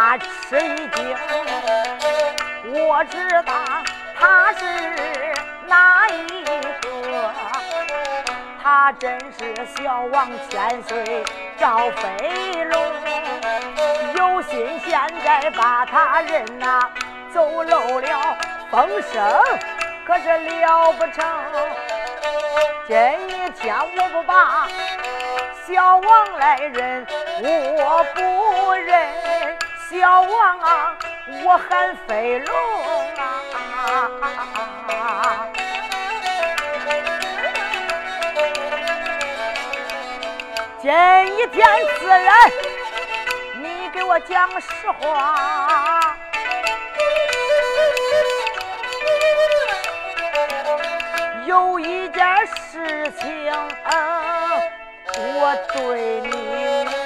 大吃一惊。我知道他是哪一个，他真是小王千岁赵飞龙。有心现在把他人呐走漏了风声，可是了不成。今天我不把小王来认，我不认小王啊，我喊飞龙啊！今一天自然你。给我讲实话，有一件事情我对你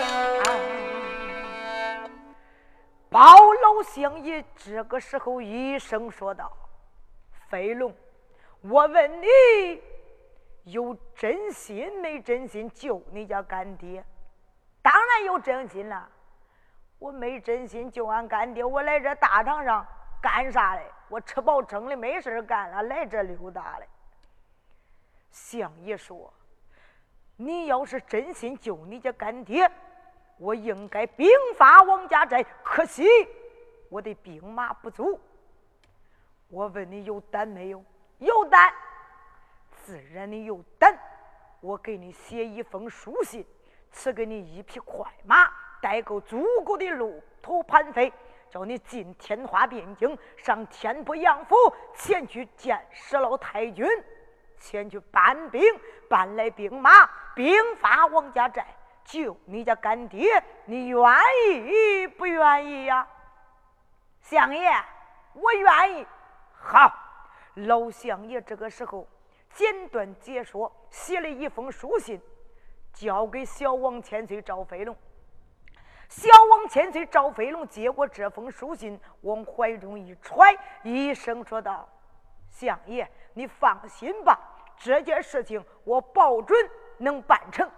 包老相爷这个时候一声说道：“飞龙，我问你，有真心没真心救你家干爹？当然有真心了。”我没真心救俺干爹，我来这大堂上干啥嘞？我吃饱撑的没事干了，来这溜达嘞。相爷说：“你要是真心救你家干爹，我应该兵发王家寨。可惜我的兵马不足。我问你有胆没有？有胆，自然你有胆。我给你写一封书信，赐给你一匹快马。”带够足够的路途盘费，叫你进天花汴京，上天波杨府，前去见十老太君，前去搬兵，搬来兵马，兵发王家寨，救你家干爹。你愿意不愿意呀？相爷，我愿意。好，老相爷这个时候简短解说，写了一封书信，交给小王千岁赵飞龙。小王千岁赵飞龙接过这封书信，往怀中一揣，一声说道：“相爷，你放心吧，这件事情我保准能办成。”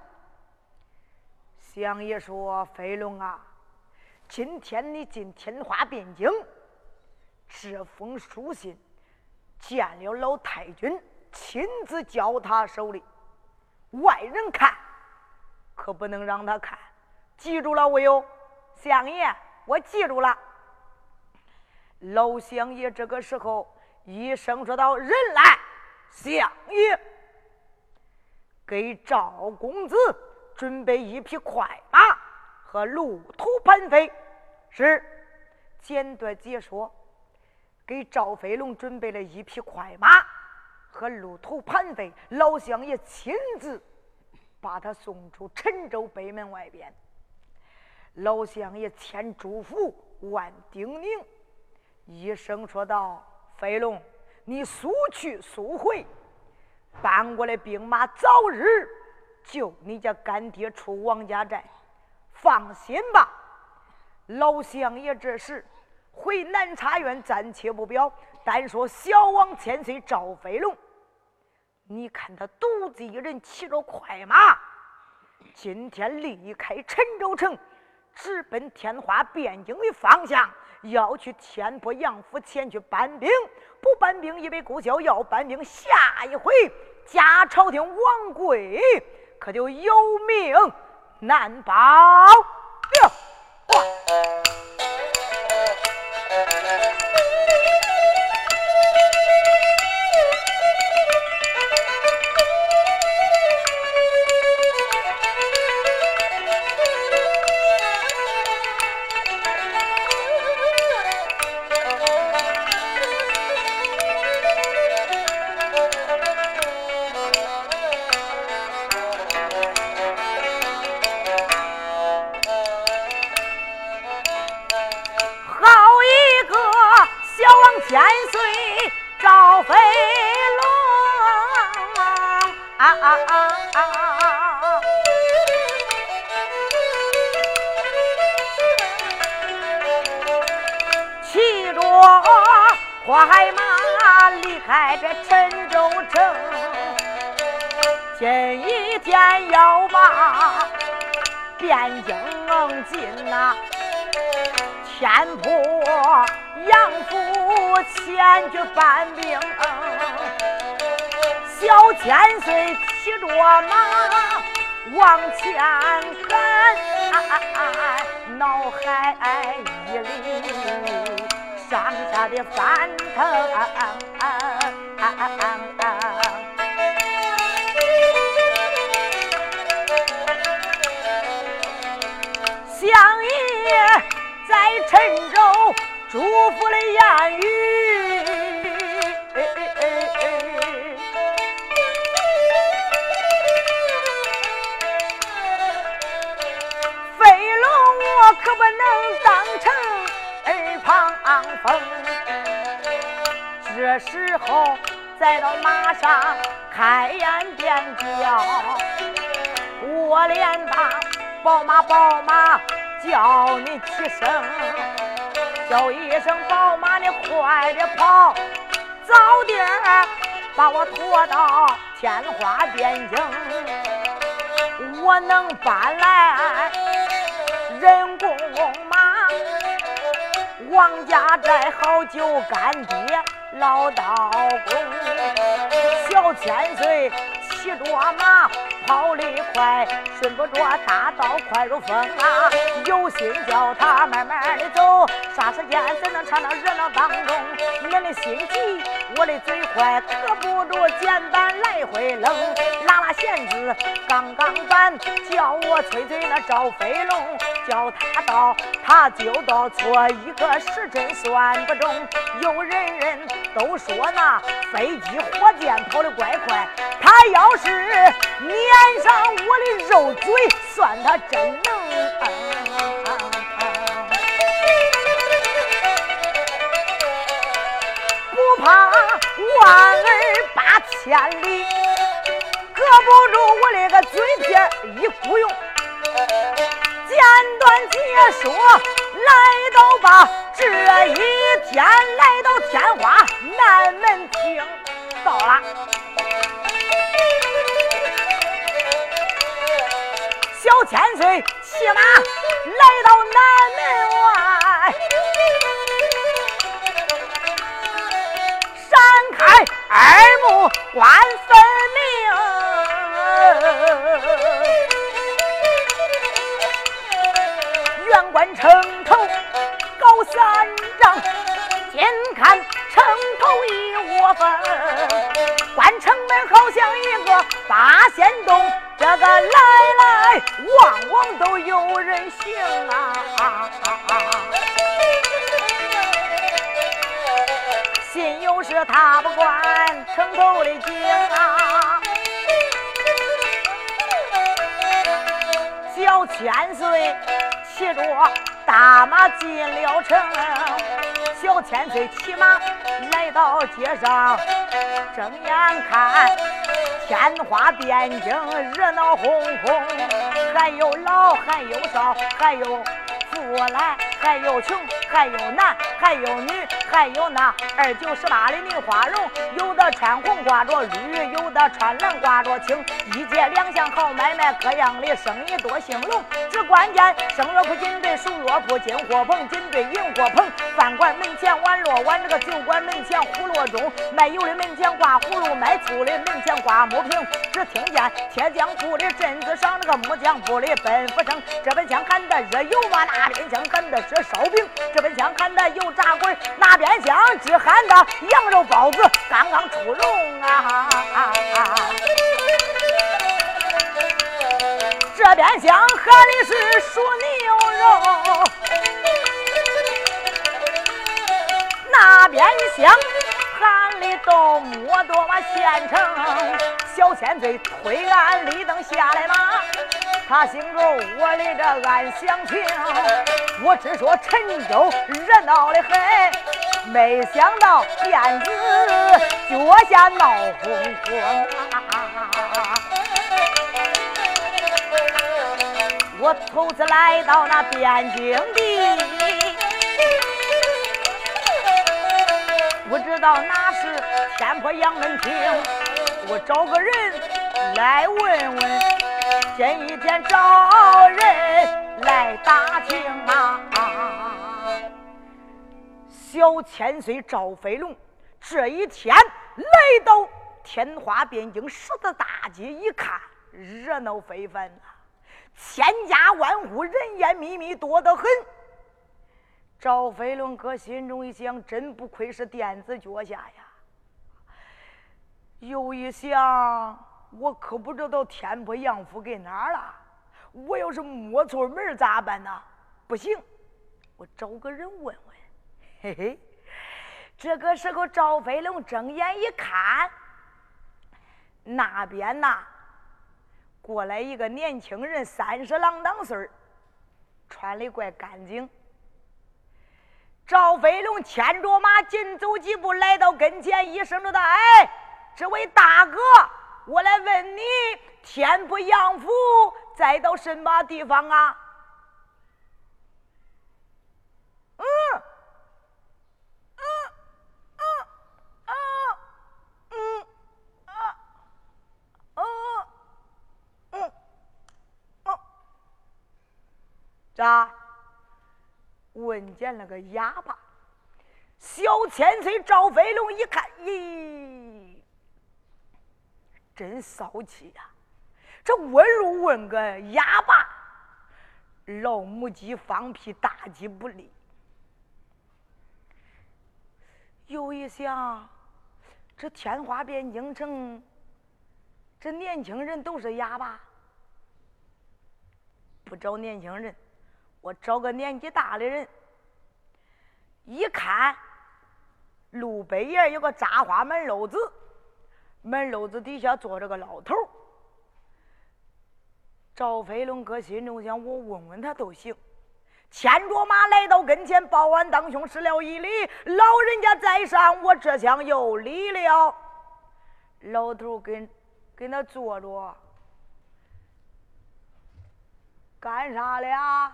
相爷说：“飞龙啊，今天你进天花汴京，这封书信见了老太君，亲自交他手里，外人看可不能让他看。”记住了，我有相爷，我记住了。老相爷这个时候一声说道：“人来，相爷，给赵公子准备一匹快马和路途盘费。”是，简短解说，给赵飞龙准备了一匹快马和路途盘费。老相爷亲自把他送出陈州北门外边。老相爷千嘱咐万叮咛，一声说道：“飞龙，你速去速回，搬过来兵马，早日救你家干爹出王家寨。放心吧。”老相爷这时回南茶院，暂且不表，单说小王千岁赵飞龙，你看他独自一人骑着快马，今天离开陈州城。直奔天花汴京的方向，要去天波杨府前去搬兵。不搬兵以为孤交，要搬兵，下一回假朝廷王贵可就有命难保了。快马离开这陈州城，今一天要把汴京进呐。天破杨府前去搬兵，小千岁骑着马往前赶，脑海里上下的翻腾，相爷。在陈州祝福的言语，这时候再到马上开眼点叫，我连把宝马宝马。叫你起声，叫一声宝马，你快点跑，早点把我拖到天花边境，我能搬来人工，王家寨好酒干爹老道公，小千岁骑着马。跑得快，顺不着大道快如风啊！有心叫他慢慢的走，霎时间怎能唱到热闹当中？你的心急，我的嘴快，可不住肩膀来回扔。拉拉弦子杠杠板，叫我催催那赵飞龙，叫他到，他就到，错一个时辰算不中。有人人都说那飞机火箭跑得怪快，他要是撵。上我的肉嘴，算他真能。儿八千里，隔不住我的个嘴皮一鼓用。简短解说，来到吧，这一天来到天花南门厅，到了。小千岁骑马来到南门二目观分明，远观城头高三丈，近看城头一窝蜂，关城门好像一个八仙洞。这个来来往往都有人行啊！心有事他不管城头的景啊！小千岁骑着大马进了城，小千岁骑马来到街上，睁眼看。天花边境热闹哄哄，还有老还有少，还有富来还有穷，还有男还有女，还有那二九十八的女花绒，有的穿红挂着绿，有的穿蓝挂着青，一街两巷好买卖，各样的生意多兴隆。只关键生若铺金对，熟若铺金货棚，金对银货棚。饭馆门前碗落碗，这个酒馆门前葫芦钟，卖油的门前挂葫芦，卖醋的门前挂木瓶。只听见铁匠铺的镇子上，这个木匠铺的奔赴声。这边厢喊的热油嘛，那边厢喊的是烧饼。这边厢喊的油炸鬼，那边边厢只喊的羊肉包子刚刚出笼啊！这边厢喊的是熟牛肉。那边厢喊的都摸多嘛县城，小千岁推鞍立灯下来嘛，他心中我的这暗想情，我只说陈州热闹的很，没想到辫子脚下闹哄哄啊！我头次来到那边境地，不知道哪是天坡杨门厅，我找个人来问问，今天找人来打听啊！小千岁赵飞龙这一天来到天花边境十字大街，一看热闹非凡呐，千家万户人烟密密，多得很。赵飞龙搁心中一想，真不愧是垫子脚下呀。又一想，我可不知道天波杨府给哪了。我要是摸错门咋办呢？不行，我找个人问问。嘿嘿，这个时候赵飞龙睁眼一看，那边呐过来一个年轻人，三十郎当岁穿的怪干净。赵飞龙牵着马紧走几步，来到跟前，一声说道：“哎，这位大哥，我来问你，天不杨府在到什么地方啊？”嗯咋？问见了个哑巴，小千岁赵飞龙一看，咦，真骚气呀！这问路问个哑巴，老母鸡放屁，大鸡不利。又一想，这天花边京城，这年轻人都是哑巴，不找年轻人。我找个年纪大的人，一看路北沿有个扎花门楼子，门楼子底下坐着个老头赵飞龙搁心中想：我问问他都行。牵着马来到跟前，报完当兄施了一礼，老人家在上，我这厢有礼了。老头跟跟他坐着，干啥了？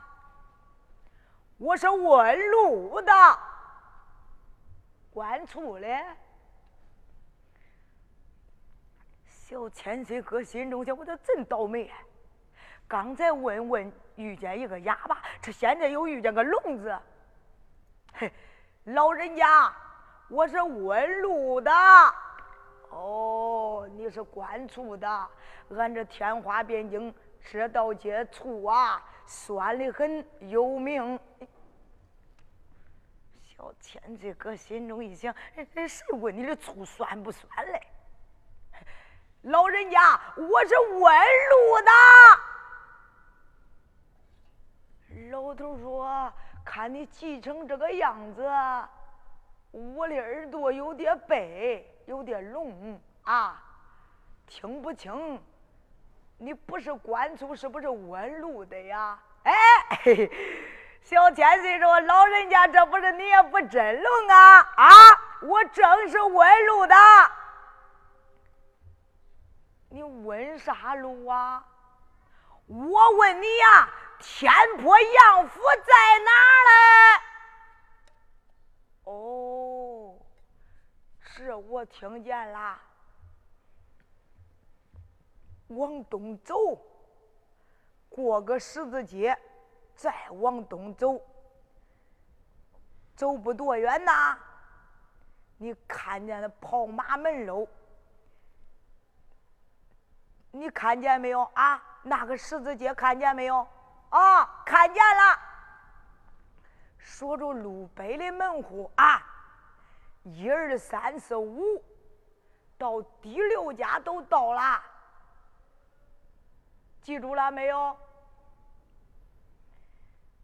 我是问路的，关醋嘞。小千岁哥心中想：我这真倒霉啊！刚才问问遇见一个哑巴，这现在又遇见个聋子。嘿，老人家，我是问路的。哦，你是关醋的。俺这天花边境这道街醋啊，酸的很，有名。小千岁搁心中一想：谁问你的醋酸不酸嘞？老人家，我是问路的。老头说：“看你急成这个样子，我的耳朵有点背，有点聋啊，听不清。你不是官醋，是不是问路的呀？”哎。嘿 嘿小千岁说：“老人家，这不是你也不真聋啊？啊，我正是问路的。你问啥路啊？我问你呀，天坡杨府在哪嘞？哦，这我听见了。往东走，过个十字街。”再往东走，走不多远呐，你看见了跑马门楼？你看见没有啊？那个十字街看见没有？啊，看见了。说着路北的门户啊，一二三四五，到第六家都到了，记住了没有？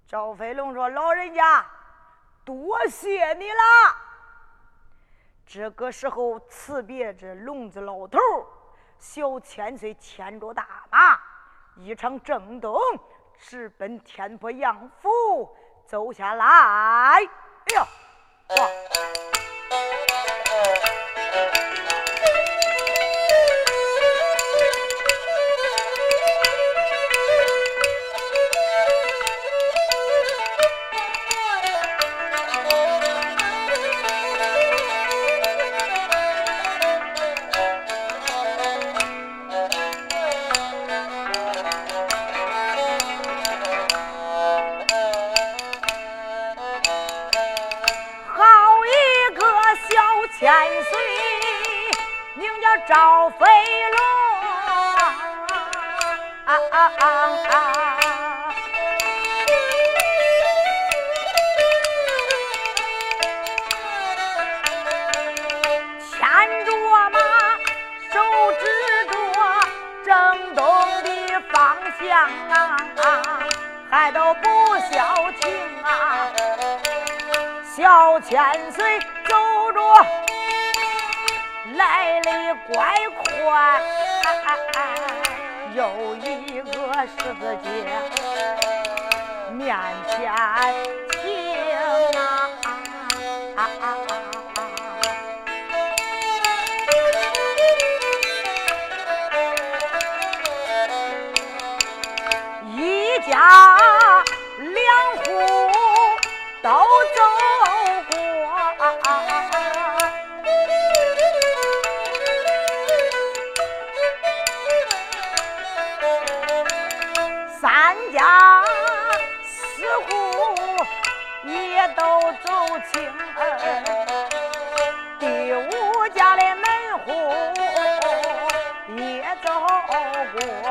赵飞龙说：“老人家，多谢你了。”这个时候辞别这聋子老头，小千岁牵着大马，一场正东，直奔天波杨府走下来。哎呀，哇！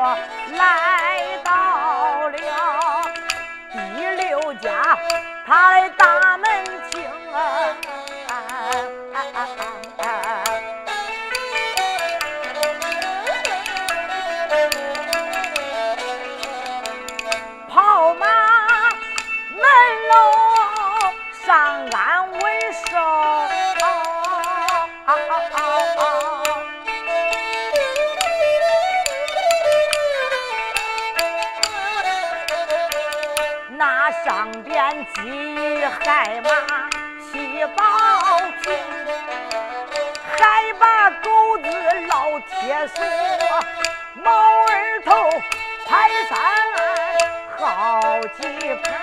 来到了第六家他的大老铁锁，毛儿头排山好几盆，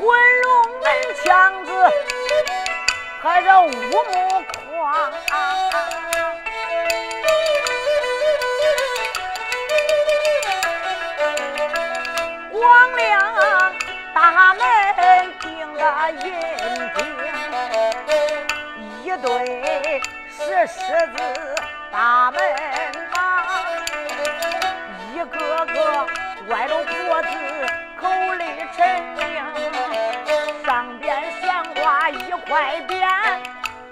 滚龙门枪子还是乌木这狮子大门把，一个个歪着脖子口里沉吟，上边悬挂一块匾，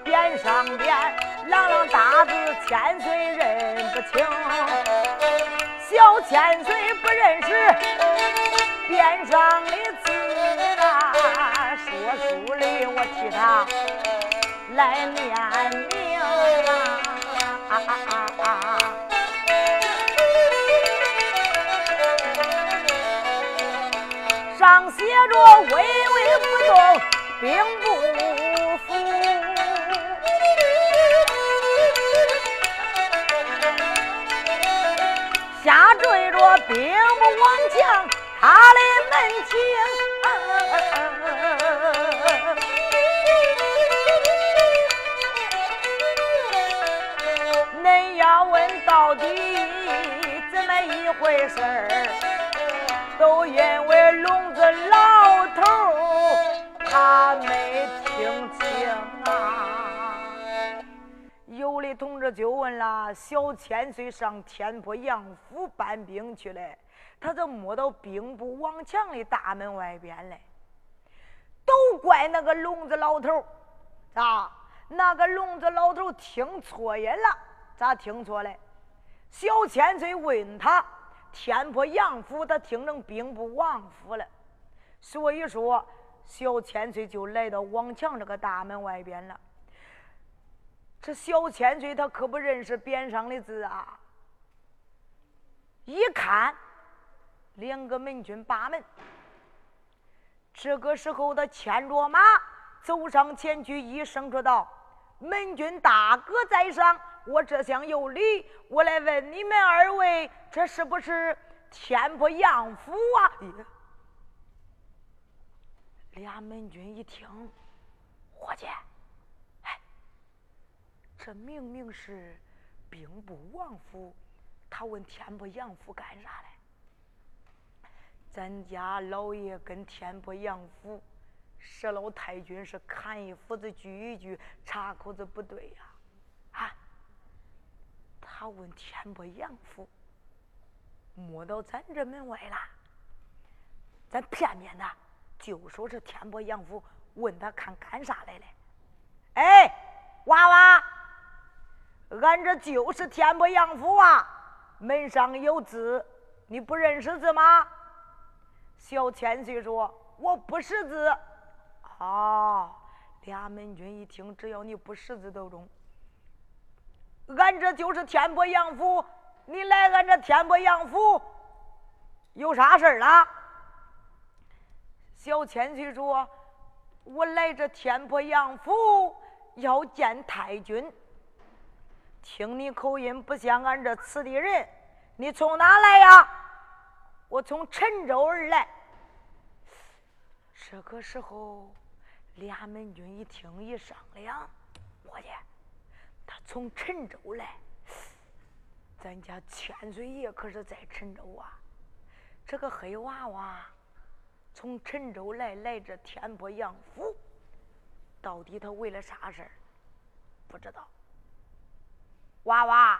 匾上边朗朗大字千岁认不清，小千岁不认识。匾上的字啊，说书的我替他来念明啊。上写着巍巍不动，兵不服；下坠着兵不往将。他的门庭，回事儿？都因为聋子老头他没听清啊！有的同志就问了：小千岁上天坡杨府搬兵去了？他就摸到兵部王强的大门外边来，都怪那个聋子老头啊！那个聋子老头听错音了，咋听错了？小千岁问他天坡杨府，他听成兵部王府了，所以说小千岁就来到王强这个大门外边了。这小千岁他可不认识匾上的字啊，一看。两个门军把门，这个时候他牵着马走上前去，一声说道：“门军大哥在上，我这厢有礼，我来问你们二位，这是不是天波杨府啊？”俩门军一听，伙计，哎，这明明是兵部王府，他问天波杨府干啥嘞？咱家老爷跟天波杨府佘老太君是砍一斧子锯一锯，插口子不对呀！他问天波杨府，摸到咱这门外了，咱片面的就说是天波杨府问他看干啥来了。哎，娃娃，俺这就是天波杨府啊，门上有字，你不认识字吗？小千岁说：“我不识字。”啊！俩门军一听，只要你不识字都中。俺这就是天波杨府，你来俺这天波杨府有啥事儿啦？小千岁说：“我来这天波杨府要见太君。听你口音不像俺这此地人，你从哪来呀？”我从陈州而来。这个时候，俩门军一听一商量，我去，从陈州来，咱家千岁爷可是在陈州啊。这个黑娃娃从陈州来，来这天波杨府，到底他为了啥事儿？不知道。娃娃，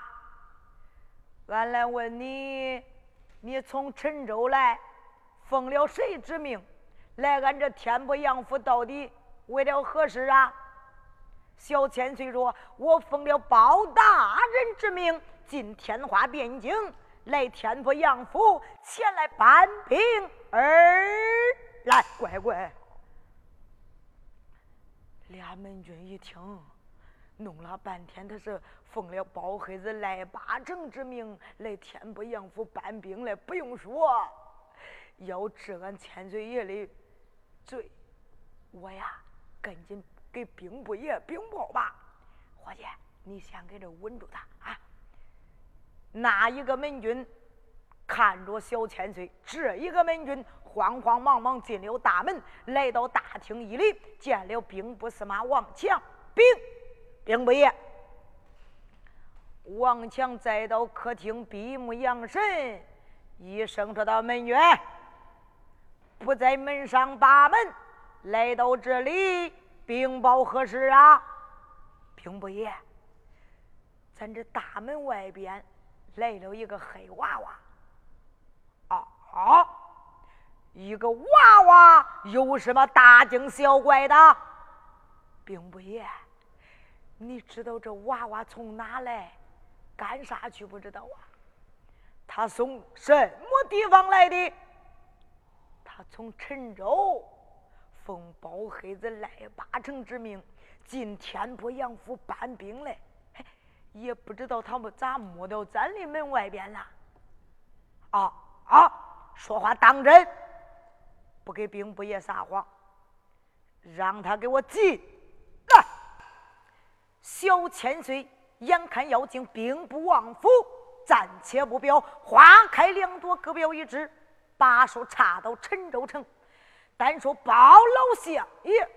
俺来问你。你从陈州来，奉了谁之命来俺这天波杨府？到底为了何事啊？小千岁说：“我奉了包大人之命，进天花汴京，来天波杨府，前来搬兵而来。”乖乖，俩门军一听。弄了半天，他是奉了包黑子赖八成之命来天波杨府搬兵来。不用说，要治俺千岁爷的罪，我呀赶紧给兵部爷禀报吧。伙计，你先给这稳住他啊！那一个门军看着小千岁，这一个门军慌慌忙忙进了大门，来到大厅一里，见了兵部司马王强，兵。兵部爷，王强再到客厅闭目养神，一声说道：“门员不在门上把门，来到这里禀报何事啊？”兵部爷，咱这大门外边来了一个黑娃娃。啊啊！一个娃娃有什么大惊小怪的？兵部爷。你知道这娃娃从哪来，干啥去？不知道啊？他从什么地方来的？他从陈州奉包黑子赖八成之命进天波杨府搬兵来，也不知道他们咋摸到咱的门外边了。啊啊！说话当真，不给兵部爷撒谎，让他给我进。小千岁眼看要进兵部王府，暂且不表，花开两朵，各表一枝。把手插到陈州城，单说包老相爷，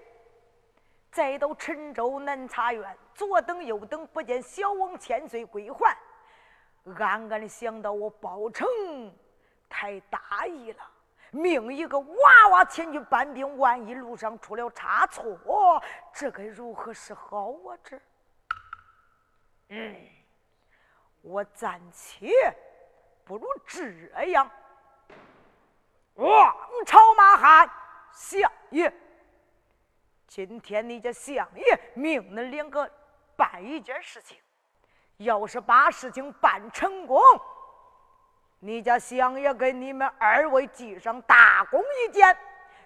再到陈州南茶院，左等右等，不见小王千岁归还。暗暗的想到，我包成太大意了，命一个娃娃前去搬兵，万一路上出了差错，这该如何是好啊？这。嗯，我暂且不如这样。王朝马汉相爷，今天你家相爷命恁两个办一件事情，要是把事情办成功，你家相爷给你们二位记上大功一件；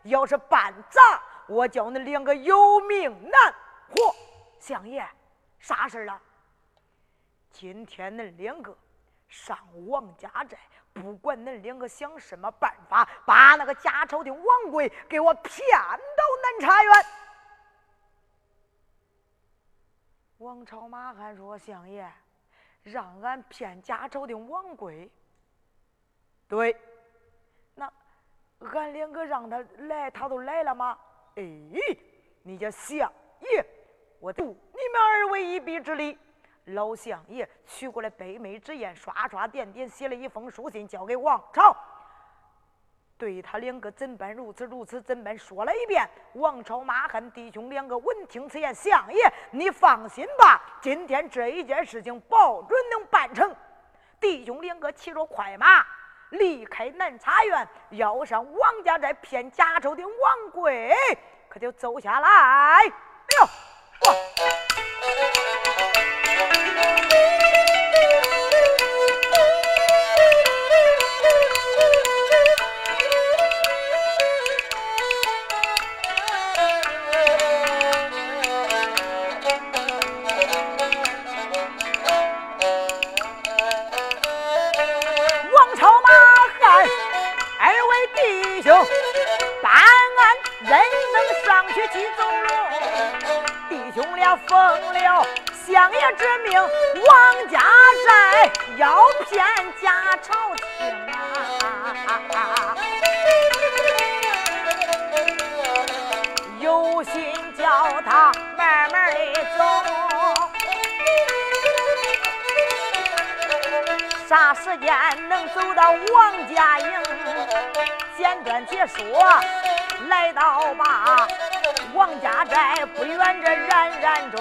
要是办砸，我叫恁两个有命难活。相爷，啥事了？今天恁两个上王家寨，不管恁两个想什么办法，把那个假朝的王贵给我骗到南茶园。王朝马汉说：“相爷，让俺骗假朝的王贵。对，那俺两个让他来，他都来了吗？哎，你家相爷，我助你们二位一臂之力。”老相爷取过来北美之言，刷刷点点写了一封书信，交给王朝。对他两个怎般如此如此怎般说了一遍。王朝马汉弟兄两个闻听此言，相爷你放心吧，今天这一件事情保准能办成。弟兄两个骑着快马离开南茶园，要上王家寨骗贾州的王贵，可就走下来。王家寨要骗贾朝廷啊。有心叫他慢慢的走啥时间能走到王家营简短解说来到吧王家寨不远这冉冉中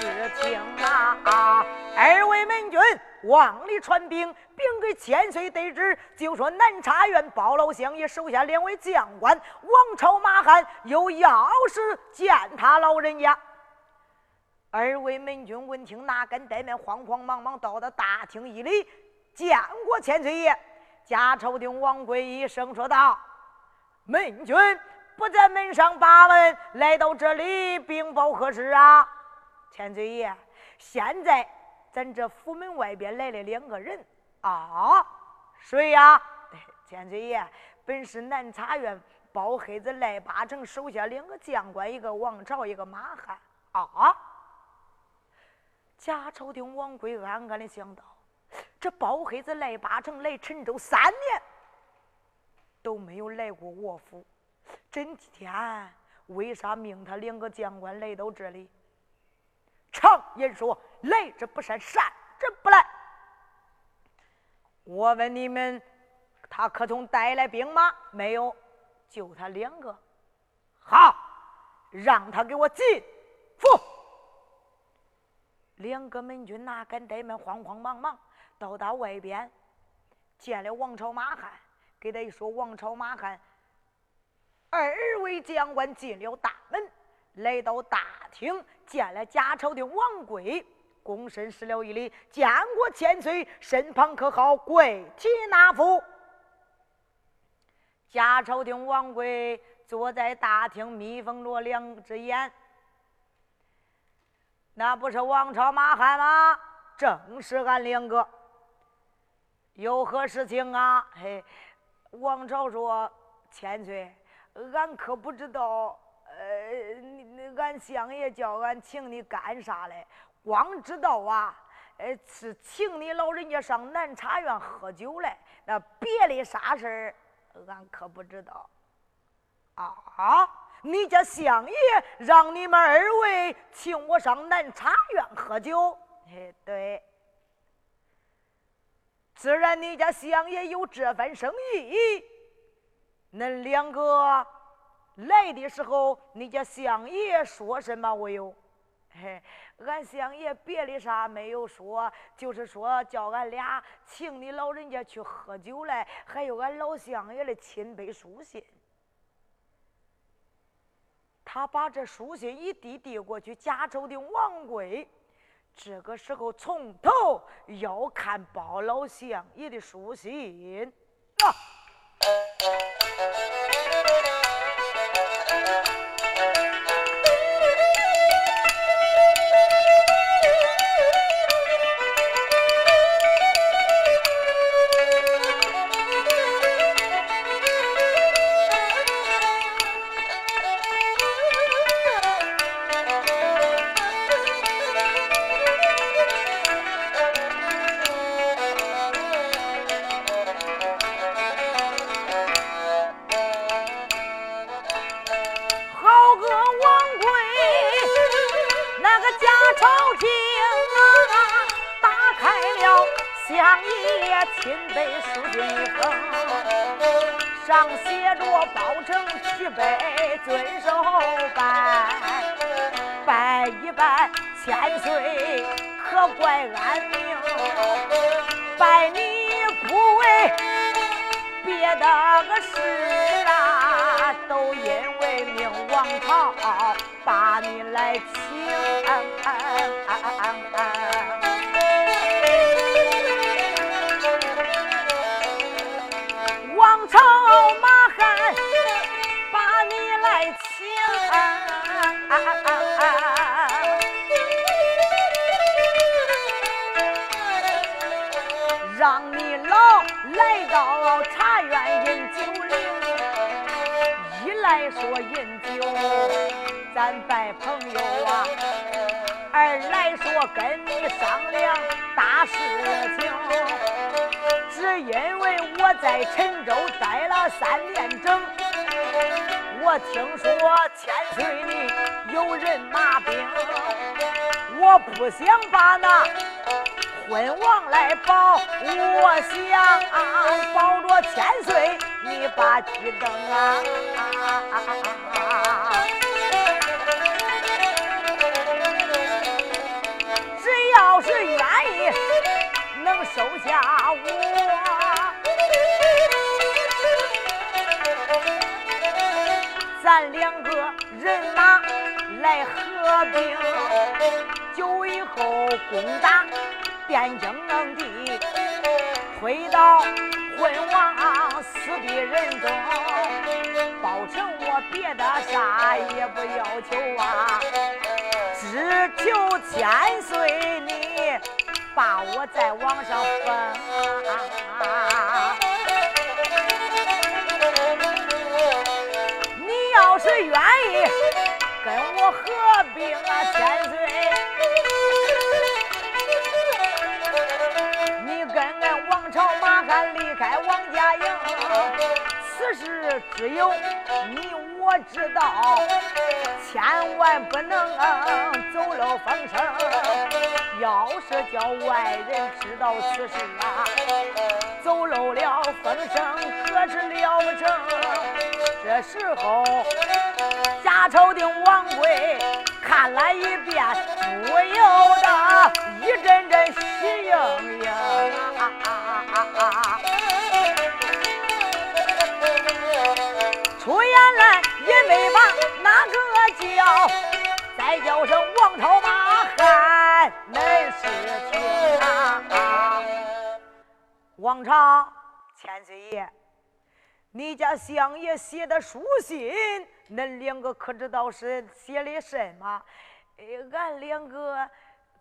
是听啊！二位门军往里传兵，并给千岁得知，就说南茶院包老相爷手下两位将官王朝、马汉有要事见他老人家。二位门军闻听，哪敢怠慢，慌慌忙忙到的大厅一里，见过千岁爷。贾朝廷王贵一声说道：“门军。”不在门上把门，来到这里禀报何事啊？千岁爷，现在咱这府门外边来了两个人啊，谁呀？千岁爷，本是南茶院包黑子赖八成手下两个将官，一个王朝，一个马汉啊。贾朝廷王贵暗暗的想到，这包黑子赖八成来陈州三年都没有来过我府。这几天为啥命他两个将官来到这里？常言说：“来者不善，善者不来。”我问你们，他可曾带来兵马？没有，就他两个。好，让他给我进府。两个门军哪敢怠慢，慌慌忙忙到达外边，见了王朝马汉，给他一说：“王朝马汉。”二位将官进了大门，来到大厅，见了贾朝的王贵，躬身施了一礼，见过千岁，身旁可好跪体纳福。贾朝廷王贵坐在大厅，眯缝着两只眼，那不是王朝马汉吗？正是俺两个。有何事情啊？嘿，王朝说，千岁。俺可不知道，呃，俺相爷叫俺请你干啥嘞？光知道啊，呃，是请你老人家上南茶院喝酒嘞。那别的啥事儿，俺可不知道。啊，你家相爷让你们二位请我上南茶院喝酒？嘿，对。自然你家相爷有这番生意。恁两个来的时候，你家相爷说什么我有？嘿，俺相爷别的啥没有说，就是说叫俺俩请你老人家去喝酒来，还有俺老相爷的亲笔书信。他把这书信一递递过去，家州的王贵这个时候从头要看包老相爷的书信啊。跟你商量大事情。只因为我在陈州待了三年整，我听说千岁你有人马兵，我不想把那昏王来保，我想保着千岁你把鸡等啊！收下我。咱两个人马来合兵，酒以后攻打汴京地，推倒昏王死的人中，包成我别的啥也不要求啊，只求千岁你把我再往上封啊。要是愿意跟我合兵啊，千岁，你跟俺王朝马汉离开王家营，此事只有你我知道，千万不能啊走漏风声。要是叫外人知道此事啊，走漏了风声，可是了不成。这时候，贾朝廷王贵看了一遍，不由得一阵阵喜盈盈。出言来也没把哪个叫，再叫声王朝马汉恁是听啊！王朝千岁爷。你家相爷写的书信，恁两个可知道是写的什么？哎，俺两个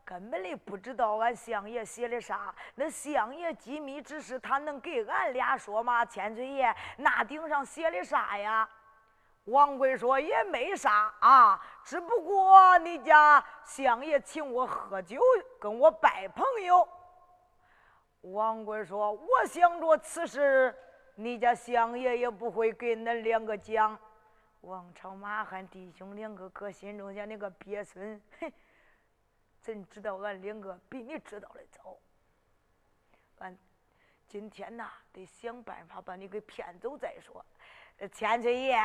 根本的不知道俺相爷写的啥。那相爷机密之事，他能给俺俩说吗？千岁爷，那顶上写的啥呀？王贵说也没啥啊，只不过你家相爷请我喝酒，跟我拜朋友。王贵说，我想着此事。你家相爷也不会给恁两个讲，王朝马汉弟兄两个搁心中想：那个鳖孙，哼，怎知道俺两个比你知道的早？俺今天呐，得想办法把你给骗走再说。千岁爷。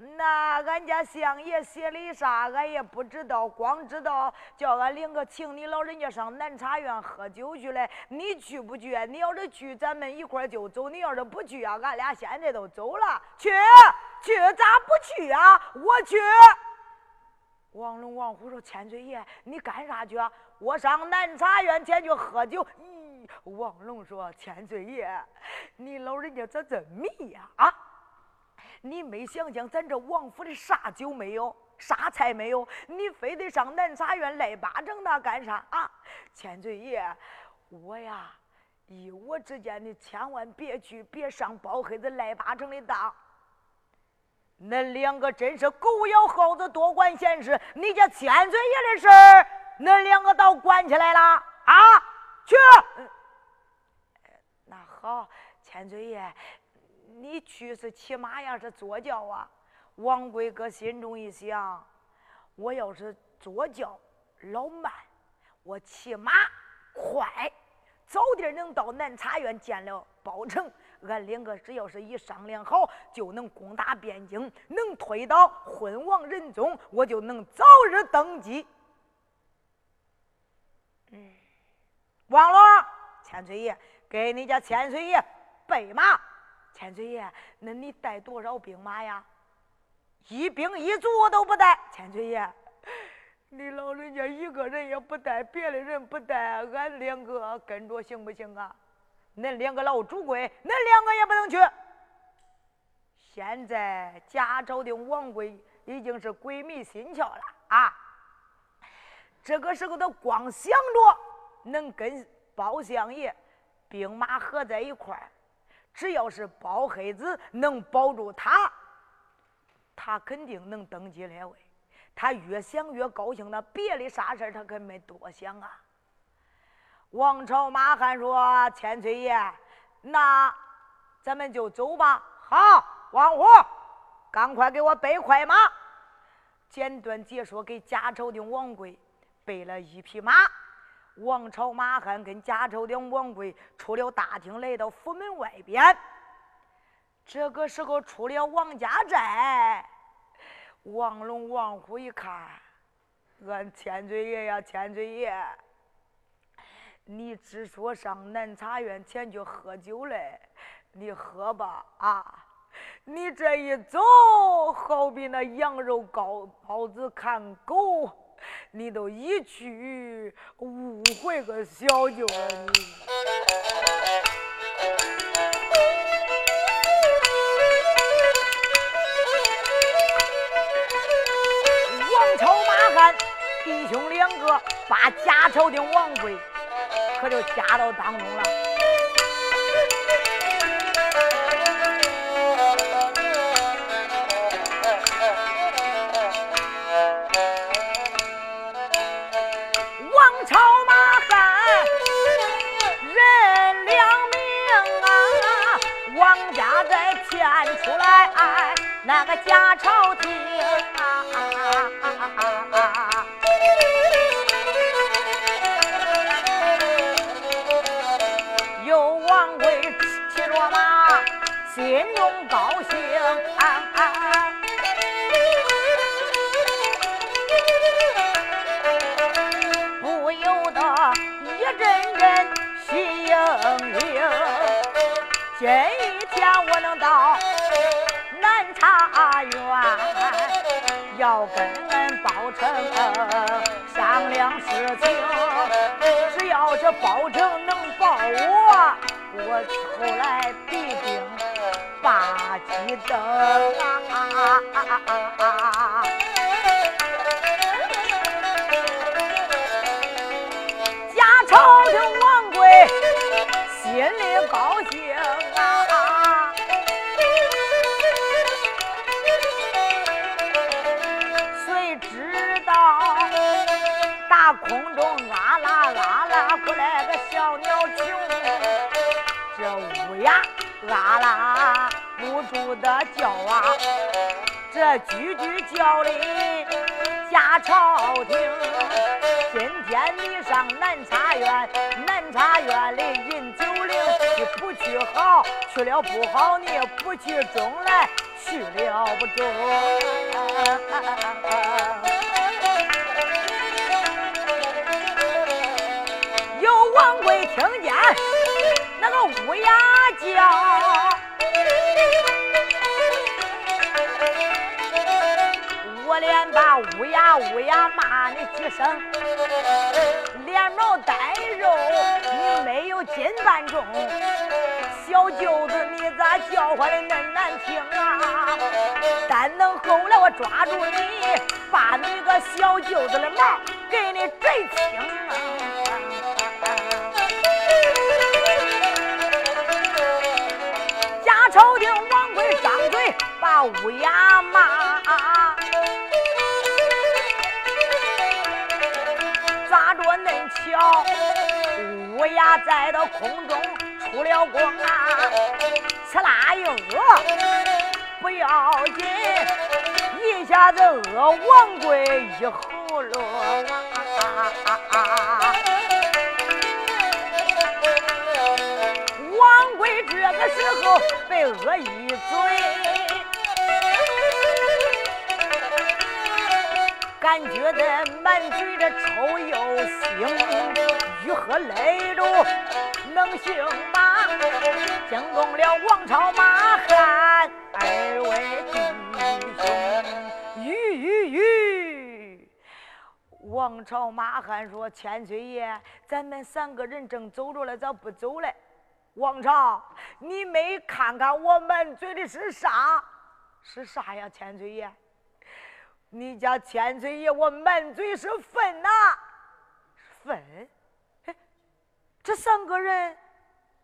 那俺家相爷写的啥，俺也不知道，光知道叫俺领个请你老人家上南茶园喝酒去嘞。你去不去？你要是去，咱们一块就走；你要是不去啊，俺俩现在都走了。去去，咋不去啊？我去。王龙、王虎说：“千岁爷，你干啥去啊？我上南茶园前去喝酒。”咦，王龙说：“千岁爷，你老人家咋这迷呀？啊？”你没想想，咱这王府里啥酒没有，啥菜没有，你非得上南茶园赖八成那干啥啊？千岁爷，我呀，依我之见，你千万别去，别上包黑子赖八成的当。恁两个真是狗咬耗子，多管闲事。你家千岁爷的事，恁两个倒管起来了啊？去。那好，千岁爷。你去是骑马呀，是坐轿啊？王贵哥心中一想，我要是坐轿，老慢，我骑马快，早点能到南茶院见了包拯。俺两个只要是一商量好，就能攻打汴京，能推倒昏王仁宗，我就能早日登基。嗯，王罗，千岁爷，给你家千岁爷备马。千岁爷，那你带多少兵马呀？一兵一卒我都不带。千岁爷，你老人家一个人也不带，别的人不带，俺两个跟着行不行啊？恁两个老主贵，恁两个也不能去。现在贾朝的王贵已经是鬼迷心窍了啊！这个时候他光想着能跟包相爷兵马合在一块儿，只要是包黑子能保住他，他肯定能登基列位。他越想越高兴，那别的啥事他可没多想啊。王朝马汉说：“千岁爷，那咱们就走吧。”好，王虎，赶快给我备快马。简短解说，给贾朝的王贵备了一匹马。王朝马汉跟贾朝廷王贵出了大厅，来到府门外边。这个时候出了王家寨，王龙、王虎一看，俺千岁爷呀，千岁爷。你只说上南茶院前去喝酒嘞，你喝吧啊！你这一走，好比那羊肉羔包子看狗，你都一去误会个小舅了你。王朝马汉弟兄两个把假朝廷王贵。可就夹到当中了。那个假朝廷啊。心中高兴，不茶园，要跟包成商量事情。只要这包成能保我，我出来必定。八旗灯啊！谁知道大空中啊啦啊啦过来个小鸟群，这乌鸦。啊啦不住的叫啊，这句句叫的假朝廷。今天你上南茶院，南茶院里饮酒令，你不去好，去了不好，你不去中来，去了不中。有王贵听见。那个乌鸦叫，我连把乌鸦乌鸦骂你几声，连毛带肉你没有斤半重，小舅子你咋叫唤的那难听啊？但能后来我抓住你，把你个小舅子的毛给你摘清啊！朝廷王贵张嘴把乌鸦骂，咋着恁巧？乌鸦在到空中出了光啊！刺啦一饿，不要紧，一下子饿王贵一喉咙啊！王贵这个时候被饿一嘴。感觉得满嘴的臭又腥，欲喝泪流，能行吗？惊动了王朝马汉二位弟兄，吁吁吁！王朝马汉说：“千岁爷，咱们三个人正走着嘞，咋不走嘞？”王朝，你没看看我满嘴的是啥？是啥呀，千岁爷？你家千岁爷，我满嘴是粪呐，粪！哎，这三个人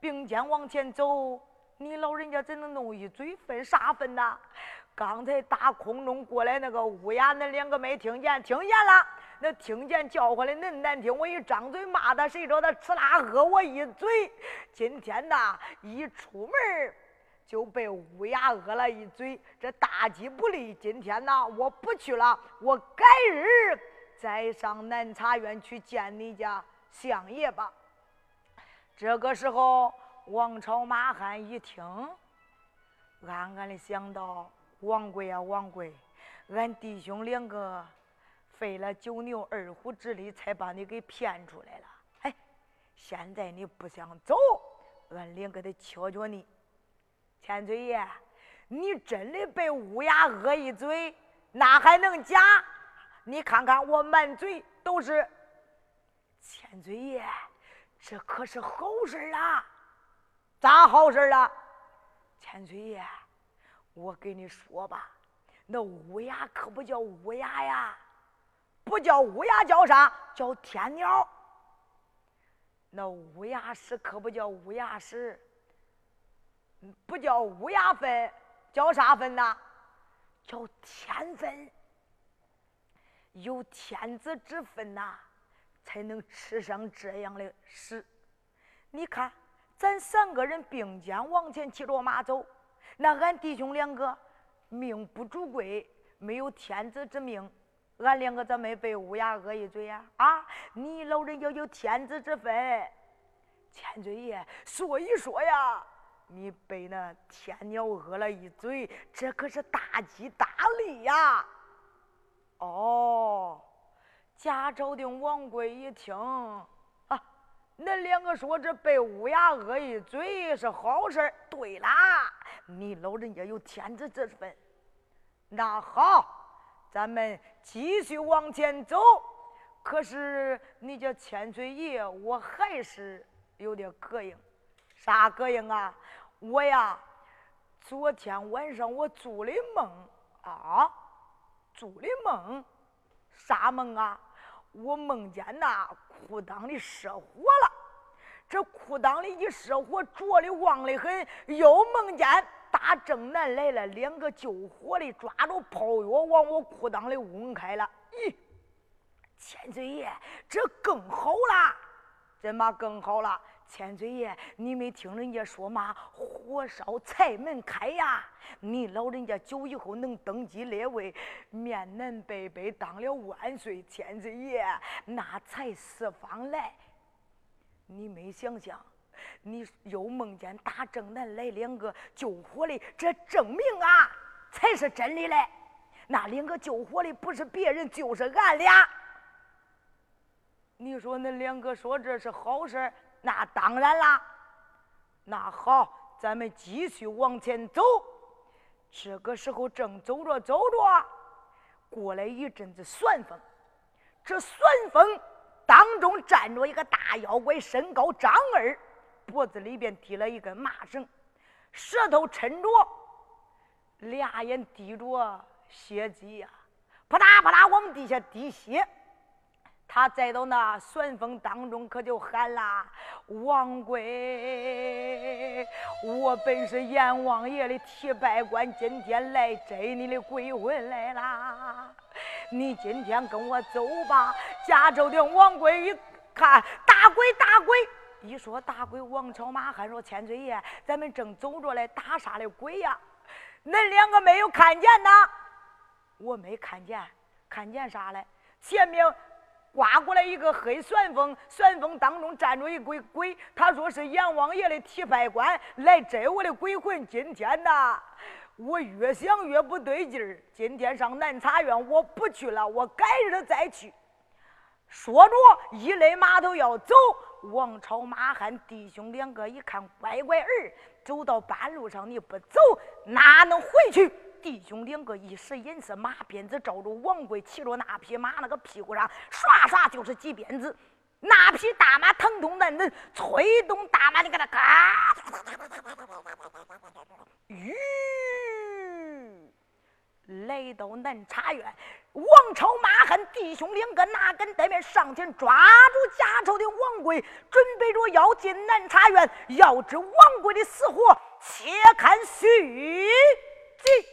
并肩往前走，你老人家怎能弄一嘴粪？啥粪呐？刚才打空中过来那个乌鸦，恁两个没听见？听见了？那听见叫唤的恁难听，我一张嘴骂他，谁知道他呲啦喝我一嘴。今天呐，一出门就被乌鸦讹了一嘴，这大吉不利。今天呢，我不去了，我改日再上南茶院去见你家相爷吧。这个时候，王朝马汉一听，暗暗的想到：王贵啊，王贵，俺弟兄两个费了九牛二虎之力，才把你给骗出来了。哎，现在你不想走，俺两个得瞧瞧你。千岁爷，你真的被乌鸦讹一嘴，那还能假？你看看我满嘴都是。千岁爷，这可是好事啊！咋好事了？千岁爷，我跟你说吧，那乌鸦可不叫乌鸦呀，不叫乌鸦，叫啥？叫天鸟。那乌鸦屎可不叫乌鸦屎。不叫乌鸦粪，叫啥粪呐？叫天粪。有天子之分呐，才能吃上这样的屎。你看，咱三个人并肩往前骑着马走，那俺弟兄两个命不主贵，没有天子之命，俺两个咋没被乌鸦讹一嘴呀？啊，你老人家有天子之分，千岁爷，所以说呀。你被那天鸟讹了一嘴，这可是大吉大利呀！哦，贾昭的王贵一听啊，恁两个说这被乌鸦恶一嘴是好事对啦，你老人家有天子之分。那好，咱们继续往前走。可是你这千岁爷，我还是有点膈应。啥膈应啊？我呀，昨天晚上我做的梦啊，做的梦，啥梦啊？我梦见那，裤裆里失火了，这裤裆里一失火，着的旺的很。又梦见大正南来了两个救火的，抓着炮药往我裤裆里嗡开了。咦，千岁爷，这更好了，怎么更好了？千岁爷，你没听人家说吗？火烧财门开呀！你老人家久以后能登基列位，面南背北当了万岁千岁爷，那财四方来。你没想想，你又梦见大正南来两个救火的，这证明啊，才是真的嘞。那两个救火的不是别人，就是俺俩。你说恁两个说这是好事那当然啦，那好，咱们继续往前走。这个时候正走着走着，过来一阵子旋风。这旋风当中站着一个大妖怪，身高丈二，脖子里边提了一根麻绳，舌头抻着，俩眼滴着血迹呀，啪嗒啪嗒往地下滴血。他再到那旋风当中，可就喊啦：“王贵，我本是阎王爷的提拜官，今天来摘你的鬼魂来啦！你今天跟我走吧。”加州的王贵一看，大鬼大鬼！一说大鬼，王朝马汉说：“千岁爷，咱们正走着嘞，打啥的鬼呀？恁两个没有看见呐？我没看见，看见啥嘞？前面。”刮过来一个黑旋风，旋风当中站着一鬼鬼，他说是阎王爷的提牌官，来摘我的鬼魂。今天呐，我越想越不对劲儿，今天上南茶院我不去了，我改日再去。说着，一勒马头要走。王朝、马汉弟兄两个一看，乖乖儿走到半路上，你不走哪能回去？弟兄两个一使眼色，马鞭子照着王贵骑着那匹马那个屁股上，唰唰就是几鞭子。那匹大马疼痛难忍，催动大马，你给他嘎，吁。来到南茶院，王超、马汉弟兄两个拿根带面上前抓住家仇的王贵，准备着要进南茶院。要知王贵的死活，且看续集。